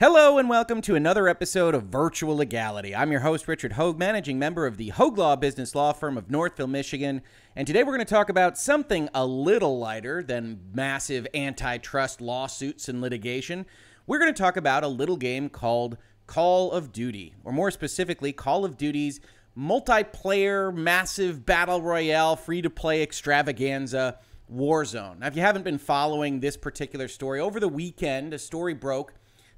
Hello and welcome to another episode of Virtual Legality. I'm your host, Richard Hoeg, managing member of the Hoeg Law business law firm of Northville, Michigan. And today we're going to talk about something a little lighter than massive antitrust lawsuits and litigation. We're going to talk about a little game called Call of Duty, or more specifically, Call of Duty's multiplayer, massive battle royale, free to play extravaganza. Warzone. Now, if you haven't been following this particular story, over the weekend, a story broke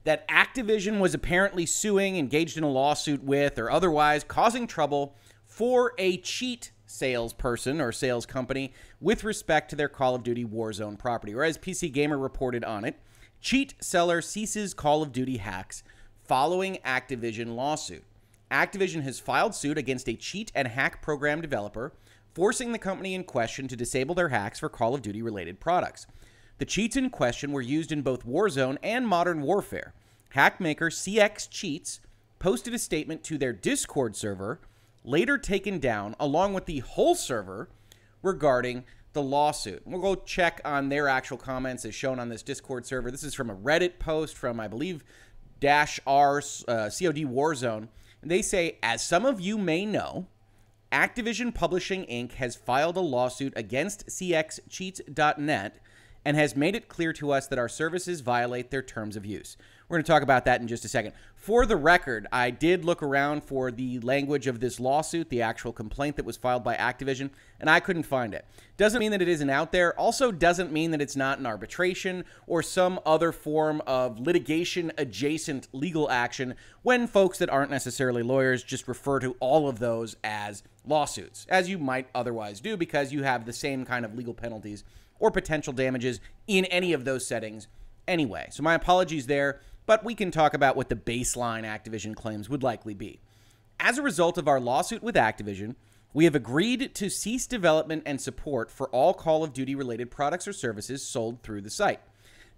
that Activision was apparently suing, engaged in a lawsuit with, or otherwise causing trouble for a cheat salesperson or sales company with respect to their Call of Duty Warzone property. Or as PC Gamer reported on it, cheat seller ceases Call of Duty hacks following Activision lawsuit. Activision has filed suit against a cheat and hack program developer, forcing the company in question to disable their hacks for Call of Duty related products. The cheats in question were used in both Warzone and Modern Warfare. Hackmaker CX Cheats posted a statement to their Discord server, later taken down, along with the whole server, regarding the lawsuit. We'll go check on their actual comments as shown on this Discord server. This is from a Reddit post from, I believe, Dash R uh, COD Warzone. They say, as some of you may know, Activision Publishing Inc. has filed a lawsuit against CXCheats.net and has made it clear to us that our services violate their terms of use. We're going to talk about that in just a second. For the record, I did look around for the language of this lawsuit, the actual complaint that was filed by Activision, and I couldn't find it. Doesn't mean that it isn't out there. Also, doesn't mean that it's not an arbitration or some other form of litigation adjacent legal action when folks that aren't necessarily lawyers just refer to all of those as lawsuits, as you might otherwise do because you have the same kind of legal penalties or potential damages in any of those settings anyway. So my apologies there, but we can talk about what the baseline Activision claims would likely be. As a result of our lawsuit with Activision, we have agreed to cease development and support for all Call of Duty related products or services sold through the site.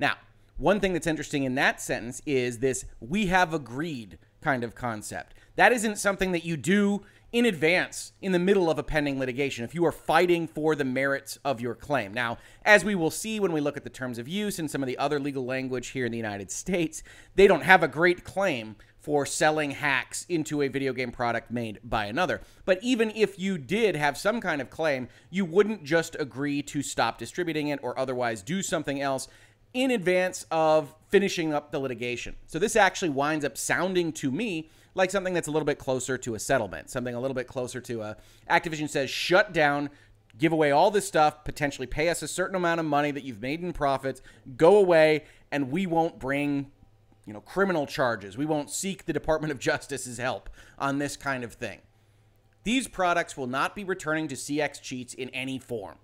Now, one thing that's interesting in that sentence is this we have agreed kind of concept. That isn't something that you do in advance in the middle of a pending litigation if you are fighting for the merits of your claim. Now, as we will see when we look at the terms of use and some of the other legal language here in the United States, they don't have a great claim for selling hacks into a video game product made by another. But even if you did have some kind of claim, you wouldn't just agree to stop distributing it or otherwise do something else in advance of finishing up the litigation. So this actually winds up sounding to me like something that's a little bit closer to a settlement, something a little bit closer to a Activision says shut down, give away all this stuff, potentially pay us a certain amount of money that you've made in profits, go away, and we won't bring you know criminal charges. We won't seek the Department of Justice's help on this kind of thing. These products will not be returning to CX cheats in any form.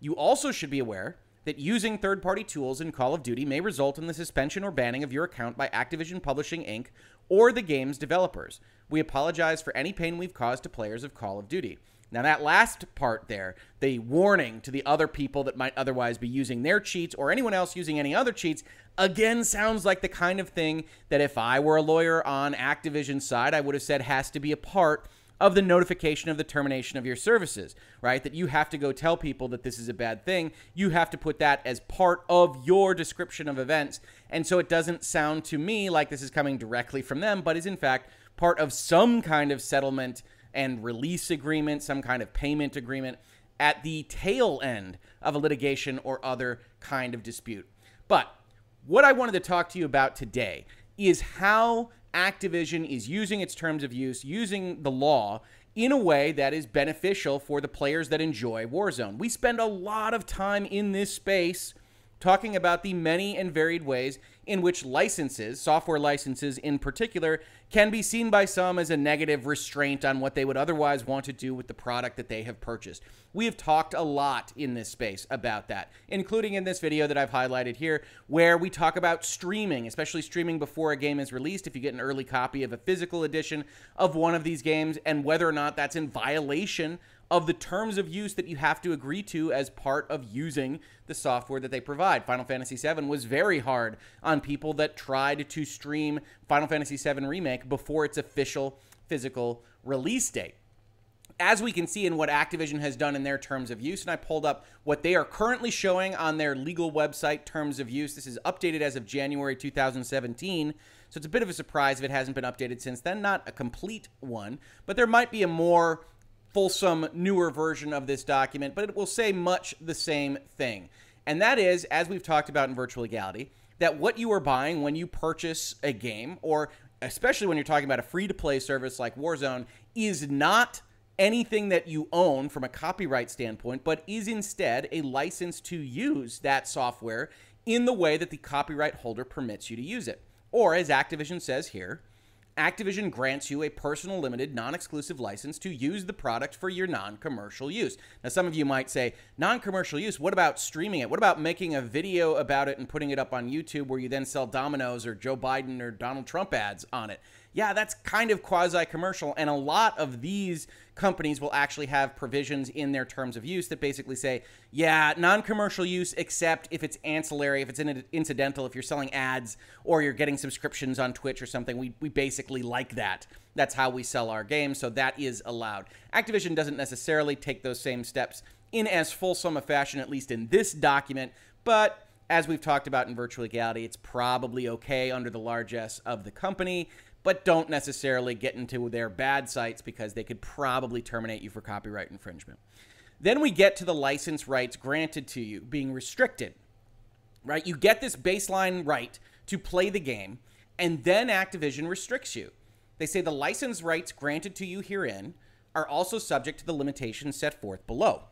You also should be aware that using third party tools in Call of Duty may result in the suspension or banning of your account by Activision Publishing Inc. or the game's developers. We apologize for any pain we've caused to players of Call of Duty. Now, that last part there, the warning to the other people that might otherwise be using their cheats or anyone else using any other cheats, again sounds like the kind of thing that if I were a lawyer on Activision's side, I would have said has to be a part of the notification of the termination of your services, right? That you have to go tell people that this is a bad thing. You have to put that as part of your description of events. And so it doesn't sound to me like this is coming directly from them, but is in fact part of some kind of settlement and release agreement, some kind of payment agreement at the tail end of a litigation or other kind of dispute. But what I wanted to talk to you about today is how Activision is using its terms of use, using the law in a way that is beneficial for the players that enjoy Warzone. We spend a lot of time in this space talking about the many and varied ways in which licenses, software licenses in particular, can be seen by some as a negative restraint on what they would otherwise want to do with the product that they have purchased. We have talked a lot in this space about that, including in this video that I've highlighted here, where we talk about streaming, especially streaming before a game is released, if you get an early copy of a physical edition of one of these games, and whether or not that's in violation of the terms of use that you have to agree to as part of using the software that they provide. Final Fantasy VII was very hard on people that tried to stream Final Fantasy VII Remake before its official physical release date. as we can see in what Activision has done in their terms of use, and I pulled up what they are currently showing on their legal website, terms of use. This is updated as of January 2017. So it's a bit of a surprise if it hasn't been updated since then. Not a complete one, but there might be a more fulsome, newer version of this document, but it will say much the same thing. And that is, as we've talked about in virtual legality, that what you are buying when you purchase a game, or especially when you're talking about a free to play service like Warzone, is not anything that you own from a copyright standpoint, but is instead a license to use that software in the way that the copyright holder permits you to use it. Or, as Activision says here, Activision grants you a personal limited non exclusive license to use the product for your non commercial use. Now, some of you might say, non commercial use, what about streaming it? What about making a video about it and putting it up on YouTube where you then sell Domino's or Joe Biden or Donald Trump ads on it? Yeah, that's kind of quasi commercial. And a lot of these companies will actually have provisions in their terms of use that basically say, yeah, non commercial use, except if it's ancillary, if it's incidental, if you're selling ads or you're getting subscriptions on Twitch or something. We, we basically like that. That's how we sell our games. So that is allowed. Activision doesn't necessarily take those same steps in as fulsome a fashion, at least in this document. But as we've talked about in virtual legality, it's probably okay under the largesse of the company but don't necessarily get into their bad sites because they could probably terminate you for copyright infringement. Then we get to the license rights granted to you being restricted. Right? You get this baseline right to play the game, and then Activision restricts you. They say the license rights granted to you herein are also subject to the limitations set forth below.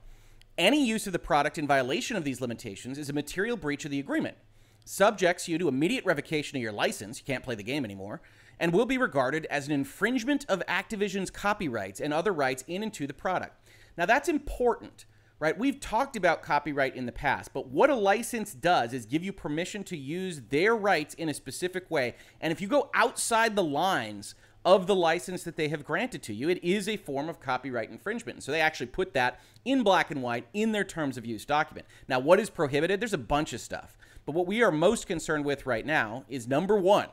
Any use of the product in violation of these limitations is a material breach of the agreement, subjects you to immediate revocation of your license, you can't play the game anymore, and will be regarded as an infringement of Activision's copyrights and other rights in and to the product. Now, that's important, right? We've talked about copyright in the past, but what a license does is give you permission to use their rights in a specific way. And if you go outside the lines of the license that they have granted to you, it is a form of copyright infringement. And so they actually put that in black and white in their terms of use document. Now, what is prohibited? There's a bunch of stuff. But what we are most concerned with right now is number one,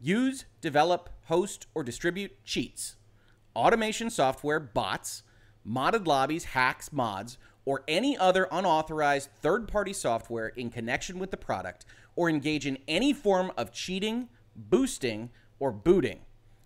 use, develop, host, or distribute cheats, automation software, bots, modded lobbies, hacks, mods, or any other unauthorized third party software in connection with the product, or engage in any form of cheating, boosting, or booting,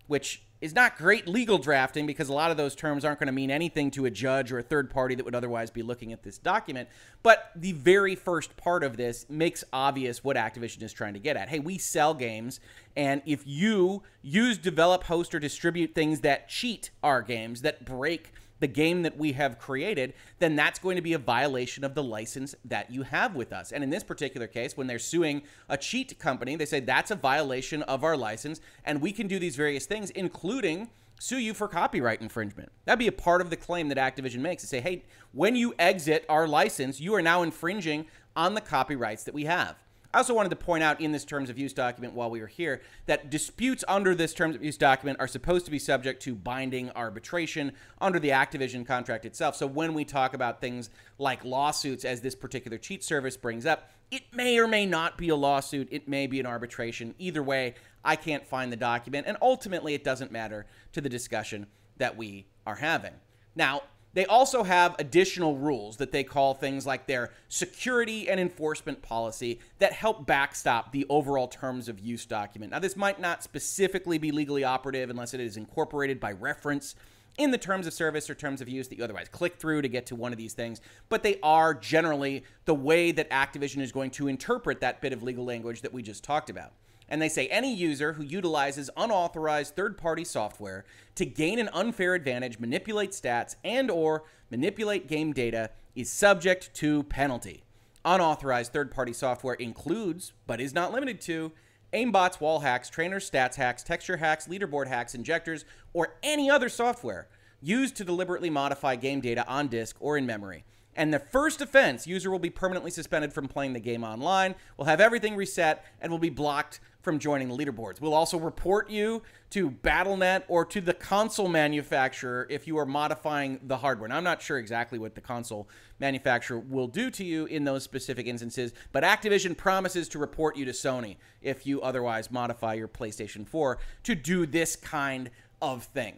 which is not great legal drafting because a lot of those terms aren't going to mean anything to a judge or a third party that would otherwise be looking at this document. But the very first part of this makes obvious what Activision is trying to get at. Hey, we sell games, and if you use, develop, host, or distribute things that cheat our games, that break the game that we have created, then that's going to be a violation of the license that you have with us. And in this particular case, when they're suing a cheat company, they say that's a violation of our license, and we can do these various things, including sue you for copyright infringement. That'd be a part of the claim that Activision makes to say, hey, when you exit our license, you are now infringing on the copyrights that we have. I also wanted to point out in this terms of use document while we were here that disputes under this terms of use document are supposed to be subject to binding arbitration under the Activision contract itself. So when we talk about things like lawsuits, as this particular cheat service brings up, it may or may not be a lawsuit, it may be an arbitration. Either way, I can't find the document, and ultimately, it doesn't matter to the discussion that we are having. Now, they also have additional rules that they call things like their security and enforcement policy that help backstop the overall terms of use document. Now, this might not specifically be legally operative unless it is incorporated by reference in the terms of service or terms of use that you otherwise click through to get to one of these things, but they are generally the way that Activision is going to interpret that bit of legal language that we just talked about. And they say any user who utilizes unauthorized third-party software to gain an unfair advantage, manipulate stats, and or manipulate game data is subject to penalty. Unauthorized third-party software includes, but is not limited to, aimbots, wall hacks, trainers, stats hacks, texture hacks, leaderboard hacks, injectors, or any other software used to deliberately modify game data on disk or in memory. And the first offense, user will be permanently suspended from playing the game online, will have everything reset, and will be blocked from joining the leaderboards. We'll also report you to Battle.net or to the console manufacturer if you are modifying the hardware. Now, I'm not sure exactly what the console manufacturer will do to you in those specific instances, but Activision promises to report you to Sony if you otherwise modify your PlayStation 4 to do this kind of thing.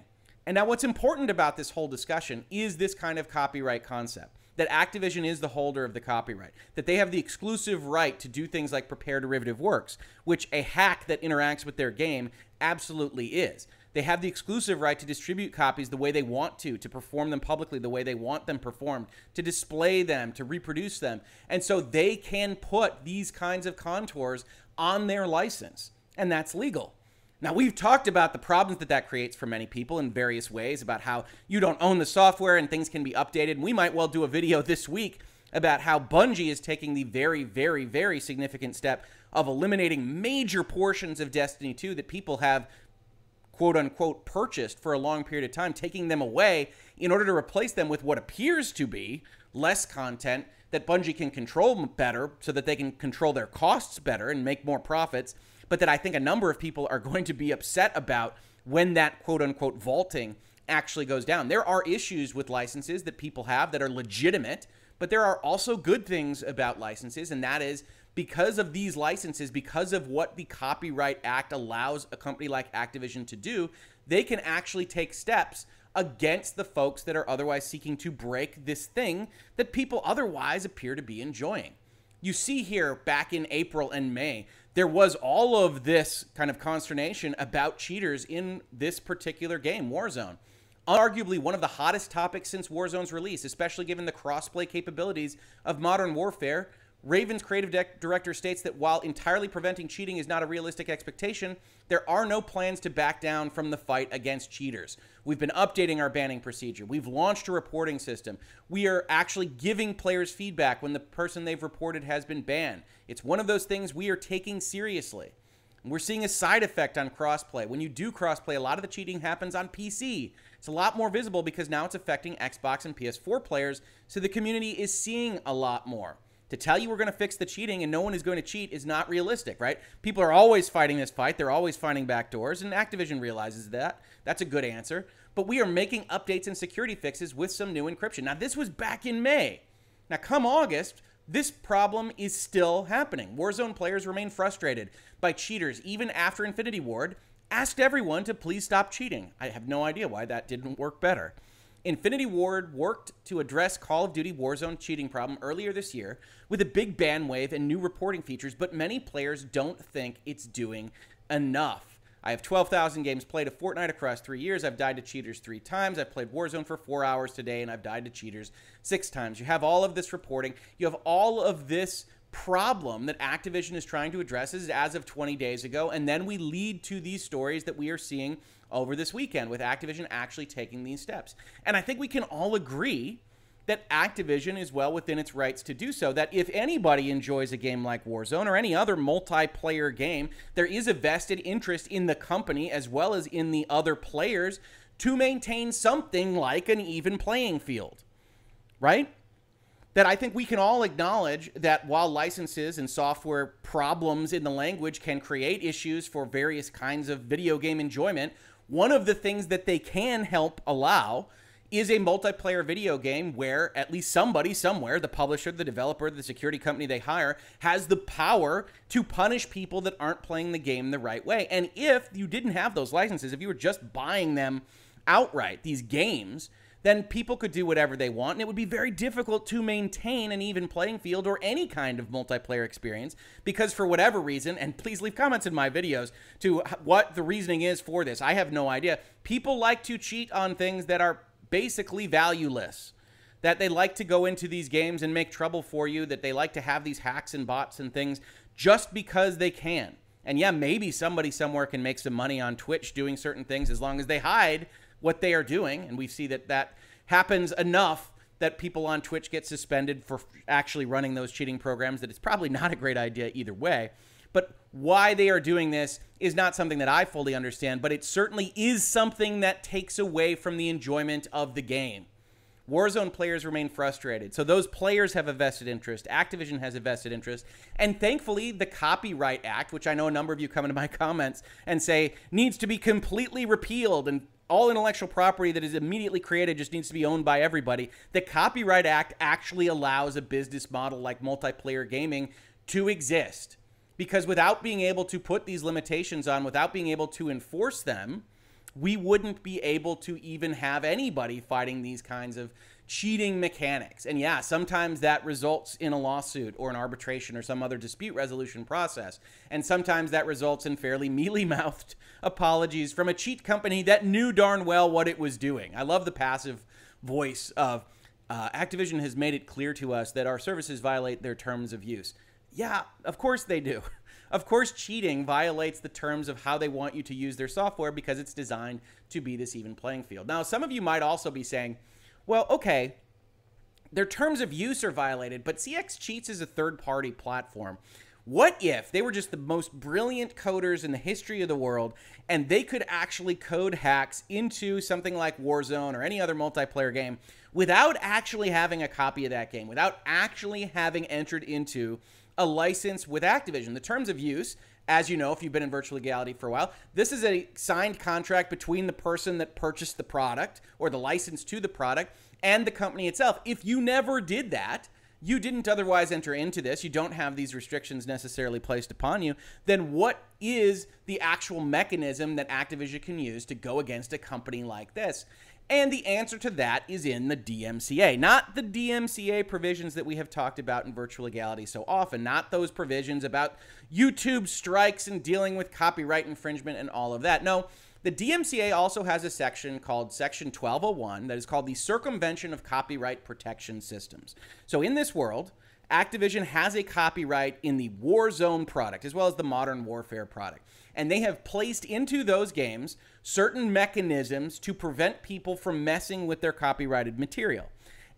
And now, what's important about this whole discussion is this kind of copyright concept that Activision is the holder of the copyright, that they have the exclusive right to do things like prepare derivative works, which a hack that interacts with their game absolutely is. They have the exclusive right to distribute copies the way they want to, to perform them publicly the way they want them performed, to display them, to reproduce them. And so they can put these kinds of contours on their license, and that's legal. Now, we've talked about the problems that that creates for many people in various ways about how you don't own the software and things can be updated. We might well do a video this week about how Bungie is taking the very, very, very significant step of eliminating major portions of Destiny 2 that people have quote unquote purchased for a long period of time, taking them away in order to replace them with what appears to be less content that Bungie can control better so that they can control their costs better and make more profits but that I think a number of people are going to be upset about when that quote unquote vaulting actually goes down. There are issues with licenses that people have that are legitimate, but there are also good things about licenses, and that is because of these licenses, because of what the Copyright Act allows a company like Activision to do, they can actually take steps against the folks that are otherwise seeking to break this thing that people otherwise appear to be enjoying. You see here back in April and May there was all of this kind of consternation about cheaters in this particular game, Warzone. Arguably one of the hottest topics since Warzone's release, especially given the crossplay capabilities of Modern Warfare. Raven's creative director states that while entirely preventing cheating is not a realistic expectation, there are no plans to back down from the fight against cheaters. We've been updating our banning procedure. We've launched a reporting system. We are actually giving players feedback when the person they've reported has been banned. It's one of those things we are taking seriously. We're seeing a side effect on crossplay. When you do crossplay, a lot of the cheating happens on PC. It's a lot more visible because now it's affecting Xbox and PS4 players, so the community is seeing a lot more to tell you we're going to fix the cheating and no one is going to cheat is not realistic, right? People are always fighting this fight. They're always finding back doors, and Activision realizes that. That's a good answer. But we are making updates and security fixes with some new encryption. Now, this was back in May. Now, come August, this problem is still happening. Warzone players remain frustrated by cheaters even after Infinity Ward asked everyone to please stop cheating. I have no idea why that didn't work better. Infinity Ward worked to address Call of Duty Warzone cheating problem earlier this year with a big ban wave and new reporting features, but many players don't think it's doing enough. I have 12,000 games played of Fortnite across three years. I've died to cheaters three times. I've played Warzone for four hours today, and I've died to cheaters six times. You have all of this reporting. You have all of this problem that Activision is trying to address as of 20 days ago. And then we lead to these stories that we are seeing over this weekend with Activision actually taking these steps. And I think we can all agree that Activision is well within its rights to do so. That if anybody enjoys a game like Warzone or any other multiplayer game, there is a vested interest in the company as well as in the other players to maintain something like an even playing field. Right? That I think we can all acknowledge that while licenses and software problems in the language can create issues for various kinds of video game enjoyment, one of the things that they can help allow is a multiplayer video game where at least somebody somewhere, the publisher, the developer, the security company they hire, has the power to punish people that aren't playing the game the right way. And if you didn't have those licenses, if you were just buying them outright, these games, then people could do whatever they want, and it would be very difficult to maintain an even playing field or any kind of multiplayer experience because, for whatever reason, and please leave comments in my videos to what the reasoning is for this. I have no idea. People like to cheat on things that are basically valueless. That they like to go into these games and make trouble for you, that they like to have these hacks and bots and things just because they can. And yeah, maybe somebody somewhere can make some money on Twitch doing certain things as long as they hide what they are doing. And we see that that happens enough that people on Twitch get suspended for actually running those cheating programs that it's probably not a great idea either way. But why they are doing this is not something that I fully understand, but it certainly is something that takes away from the enjoyment of the game. Warzone players remain frustrated. So those players have a vested interest. Activision has a vested interest. And thankfully, the Copyright Act, which I know a number of you come into my comments and say needs to be completely repealed and all intellectual property that is immediately created just needs to be owned by everybody. The Copyright Act actually allows a business model like multiplayer gaming to exist. Because without being able to put these limitations on, without being able to enforce them, we wouldn't be able to even have anybody fighting these kinds of cheating mechanics. And yeah, sometimes that results in a lawsuit or an arbitration or some other dispute resolution process. And sometimes that results in fairly mealy mouthed apologies from a cheat company that knew darn well what it was doing. I love the passive voice of uh, Activision has made it clear to us that our services violate their terms of use. Yeah, of course they do. Of course, cheating violates the terms of how they want you to use their software because it's designed to be this even playing field. Now, some of you might also be saying, well, okay, their terms of use are violated, but CX Cheats is a third party platform. What if they were just the most brilliant coders in the history of the world and they could actually code hacks into something like Warzone or any other multiplayer game without actually having a copy of that game, without actually having entered into a license with Activision? The terms of use as you know, if you've been in virtual legality for a while, this is a signed contract between the person that purchased the product or the license to the product and the company itself. If you never did that, you didn't otherwise enter into this, you don't have these restrictions necessarily placed upon you, then what is the actual mechanism that Activision can use to go against a company like this? And the answer to that is in the DMCA, not the DMCA provisions that we have talked about in virtual legality so often, not those provisions about YouTube strikes and dealing with copyright infringement and all of that. No, the DMCA also has a section called Section 1201 that is called the Circumvention of Copyright Protection Systems. So in this world, Activision has a copyright in the Warzone product as well as the Modern Warfare product and they have placed into those games certain mechanisms to prevent people from messing with their copyrighted material.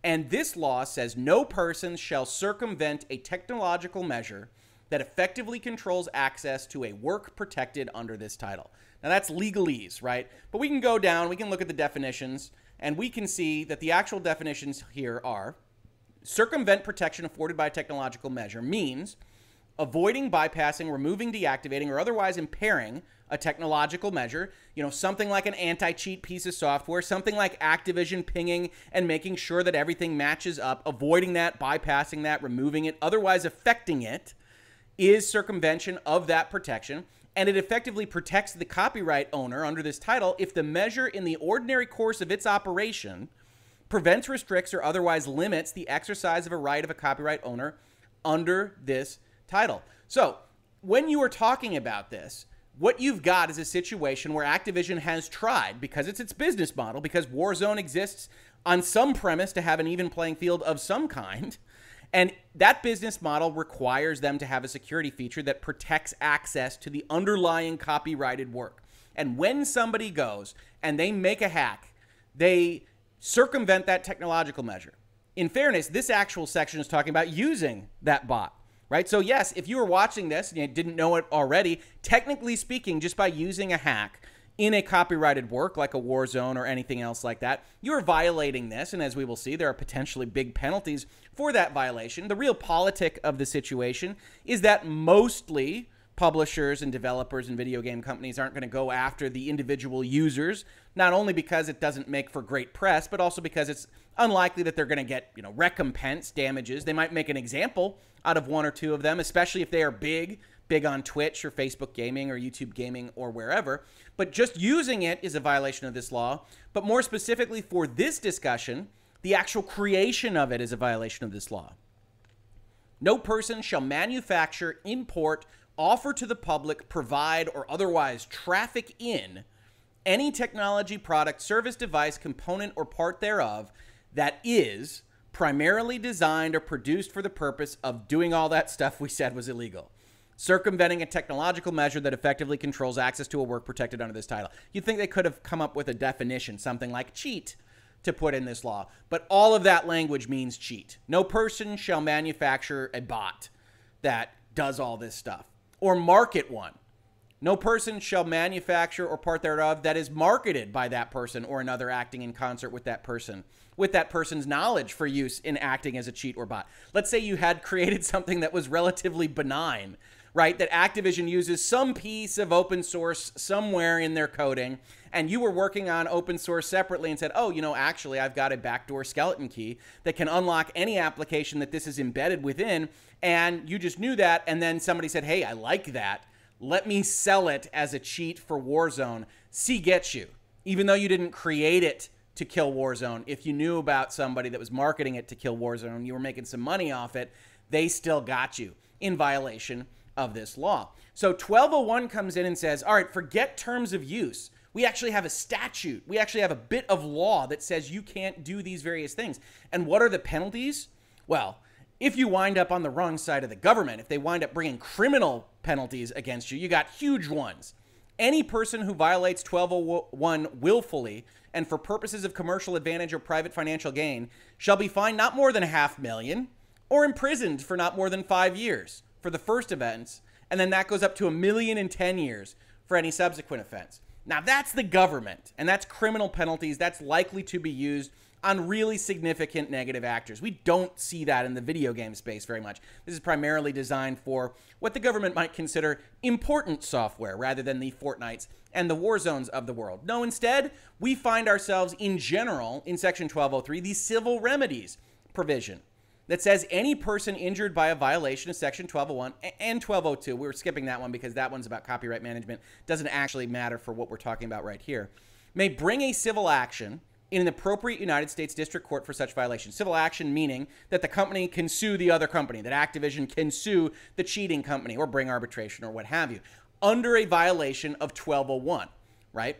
And this law says no person shall circumvent a technological measure that effectively controls access to a work protected under this title. Now that's legalese, right? But we can go down, we can look at the definitions, and we can see that the actual definitions here are circumvent protection afforded by a technological measure means avoiding, bypassing, removing, deactivating, or otherwise impairing a technological measure, you know, something like an anti cheat piece of software, something like Activision pinging and making sure that everything matches up, avoiding that, bypassing that, removing it, otherwise affecting it, is circumvention of that protection. And it effectively protects the copyright owner under this title if the measure in the ordinary course of its operation prevents, restricts, or otherwise limits the exercise of a right of a copyright owner under this title. So, when you are talking about this, what you've got is a situation where Activision has tried, because it's its business model, because Warzone exists on some premise to have an even playing field of some kind. And that business model requires them to have a security feature that protects access to the underlying copyrighted work. And when somebody goes and they make a hack, they circumvent that technological measure. In fairness, this actual section is talking about using that bot right? So, yes, if you were watching this and you didn't know it already, technically speaking, just by using a hack in a copyrighted work like a Warzone or anything else like that, you're violating this. And as we will see, there are potentially big penalties for that violation. The realpolitik of the situation is that mostly publishers and developers and video game companies aren't going to go after the individual users, not only because it doesn't make for great press, but also because it's unlikely that they're going to get, you know, recompense damages. They might make an example out of one or two of them, especially if they are big, big on Twitch or Facebook gaming or YouTube gaming or wherever. But just using it is a violation of this law. But more specifically for this discussion, the actual creation of it is a violation of this law. No person shall manufacture, import, offer to the public, provide, or otherwise traffic in any technology, product, service, device, component, or part thereof that is primarily designed or produced for the purpose of doing all that stuff we said was illegal. Circumventing a technological measure that effectively controls access to a work protected under this title. You'd think they could have come up with a definition, something like cheat, to put in this law. But all of that language means cheat. No person shall manufacture a bot that does all this stuff or market one. No person shall manufacture or part thereof that is marketed by that person or another acting in concert with that person, with that person's knowledge for use in acting as a cheat or bot. Let's say you had created something that was relatively benign, right? That Activision uses some piece of open source somewhere in their coding, and you were working on open source separately and said, oh, you know, actually, I've got a backdoor skeleton key that can unlock any application that this is embedded within. And you just knew that, and then somebody said, hey, I like that let me sell it as a cheat for Warzone. See, get you. even though you didn't create it to kill Warzone, if you knew about somebody that was marketing it to kill Warzone, you were making some money off it, they still got you in violation of this law. So 1201 comes in and says, all right, forget terms of use. We actually have a statute. We actually have a bit of law that says you can't do these various things. And what are the penalties? Well, if you wind up on the wrong side of the government, if they wind up bringing criminal penalties against you, you got huge ones. Any person who violates 1201 willfully and for purposes of commercial advantage or private financial gain shall be fined not more than a half million or imprisoned for not more than five years for the first offense, and then that goes up to a million in 10 years for any subsequent offense. Now, that's the government, and that's criminal penalties. That's likely to be used on really significant negative actors. We don't see that in the video game space very much. This is primarily designed for what the government might consider important software rather than the Fortnites and the Warzones of the world. No, instead, we find ourselves in general in Section 1203, the civil remedies provision that says any person injured by a violation of Section 1201 and 1202, we were skipping that one because that one's about copyright management, doesn't actually matter for what we're talking about right here, may bring a civil action in an appropriate United States District Court for such violation. Civil action meaning that the company can sue the other company, that Activision can sue the cheating company or bring arbitration or what have you under a violation of 1201, right?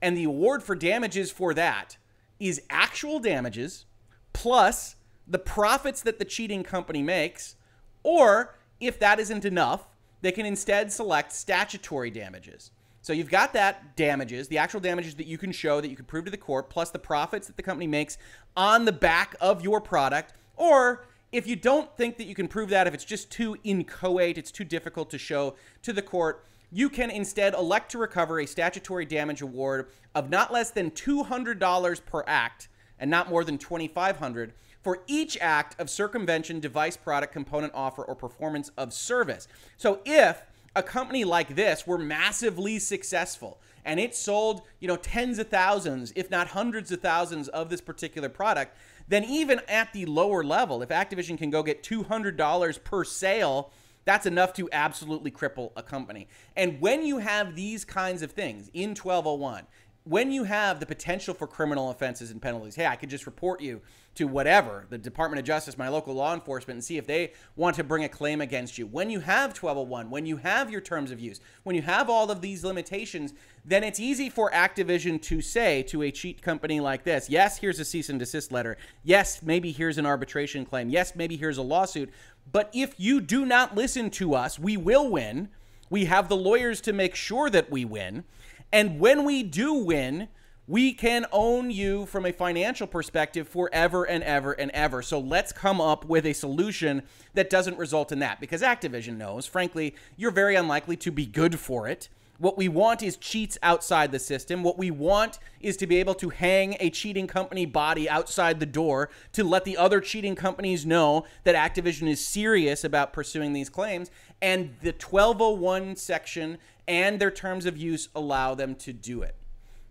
And the award for damages for that is actual damages plus the profits that the cheating company makes, or if that isn't enough, they can instead select statutory damages. So you've got that damages, the actual damages that you can show that you can prove to the court, plus the profits that the company makes on the back of your product. Or if you don't think that you can prove that, if it's just too inchoate, it's too difficult to show to the court, you can instead elect to recover a statutory damage award of not less than $200 per act and not more than 2500 for each act of circumvention, device, product, component, offer, or performance of service. So if a company like this were massively successful and it sold, you know, tens of thousands, if not hundreds of thousands of this particular product, then even at the lower level, if Activision can go get $200 per sale, that's enough to absolutely cripple a company. And when you have these kinds of things in 1201, when you have the potential for criminal offenses and penalties, hey, I could just report you to whatever, the Department of Justice, my local law enforcement, and see if they want to bring a claim against you. When you have 1201, when you have your terms of use, when you have all of these limitations, then it's easy for Activision to say to a cheat company like this, yes, here's a cease and desist letter. Yes, maybe here's an arbitration claim. Yes, maybe here's a lawsuit. But if you do not listen to us, we will win. We have the lawyers to make sure that we win. And when we do win, we can own you from a financial perspective forever and ever and ever. So let's come up with a solution that doesn't result in that because Activision knows, frankly, you're very unlikely to be good for it. What we want is cheats outside the system. What we want is to be able to hang a cheating company body outside the door to let the other cheating companies know that Activision is serious about pursuing these claims. And the 1201 section and their terms of use allow them to do it.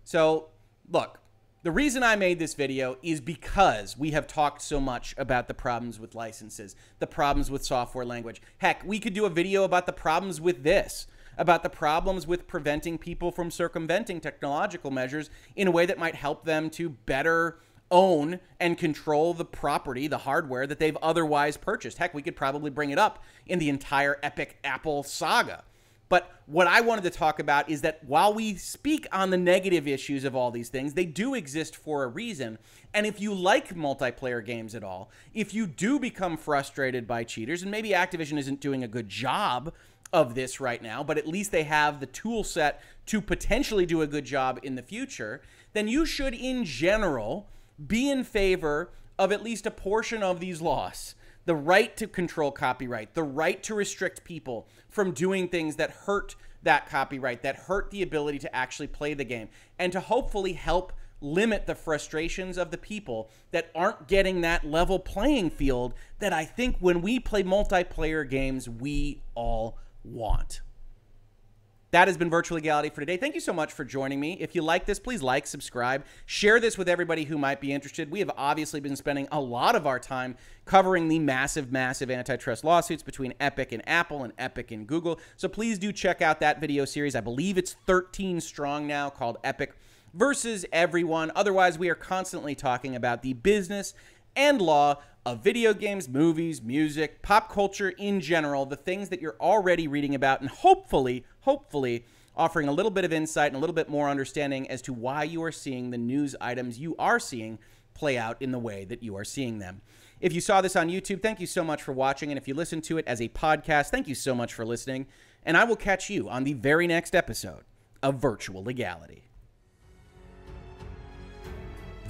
So, look, the reason I made this video is because we have talked so much about the problems with licenses, the problems with software language. Heck, we could do a video about the problems with this, about the problems with preventing people from circumventing technological measures in a way that might help them to better own and control the property, the hardware that they've otherwise purchased. Heck, we could probably bring it up in the entire Epic Apple saga. But what I wanted to talk about is that while we speak on the negative issues of all these things, they do exist for a reason. And if you like multiplayer games at all, if you do become frustrated by cheaters, and maybe Activision isn't doing a good job of this right now, but at least they have the tool set to potentially do a good job in the future, then you should, in general, be in favor of at least a portion of these laws the right to control copyright, the right to restrict people from doing things that hurt that copyright, that hurt the ability to actually play the game, and to hopefully help limit the frustrations of the people that aren't getting that level playing field that I think when we play multiplayer games, we all want. That has been Virtual Legality for today. Thank you so much for joining me. If you like this, please like, subscribe, share this with everybody who might be interested. We have obviously been spending a lot of our time covering the massive, massive antitrust lawsuits between Epic and Apple and Epic and Google. So please do check out that video series. I believe it's 13 strong now called Epic versus everyone. Otherwise, we are constantly talking about the business and law of video games, movies, music, pop culture in general, the things that you're already reading about, and hopefully, hopefully, offering a little bit of insight and a little bit more understanding as to why you are seeing the news items you are seeing play out in the way that you are seeing them. If you saw this on YouTube, thank you so much for watching. And if you listen to it as a podcast, thank you so much for listening. And I will catch you on the very next episode of Virtual Legality.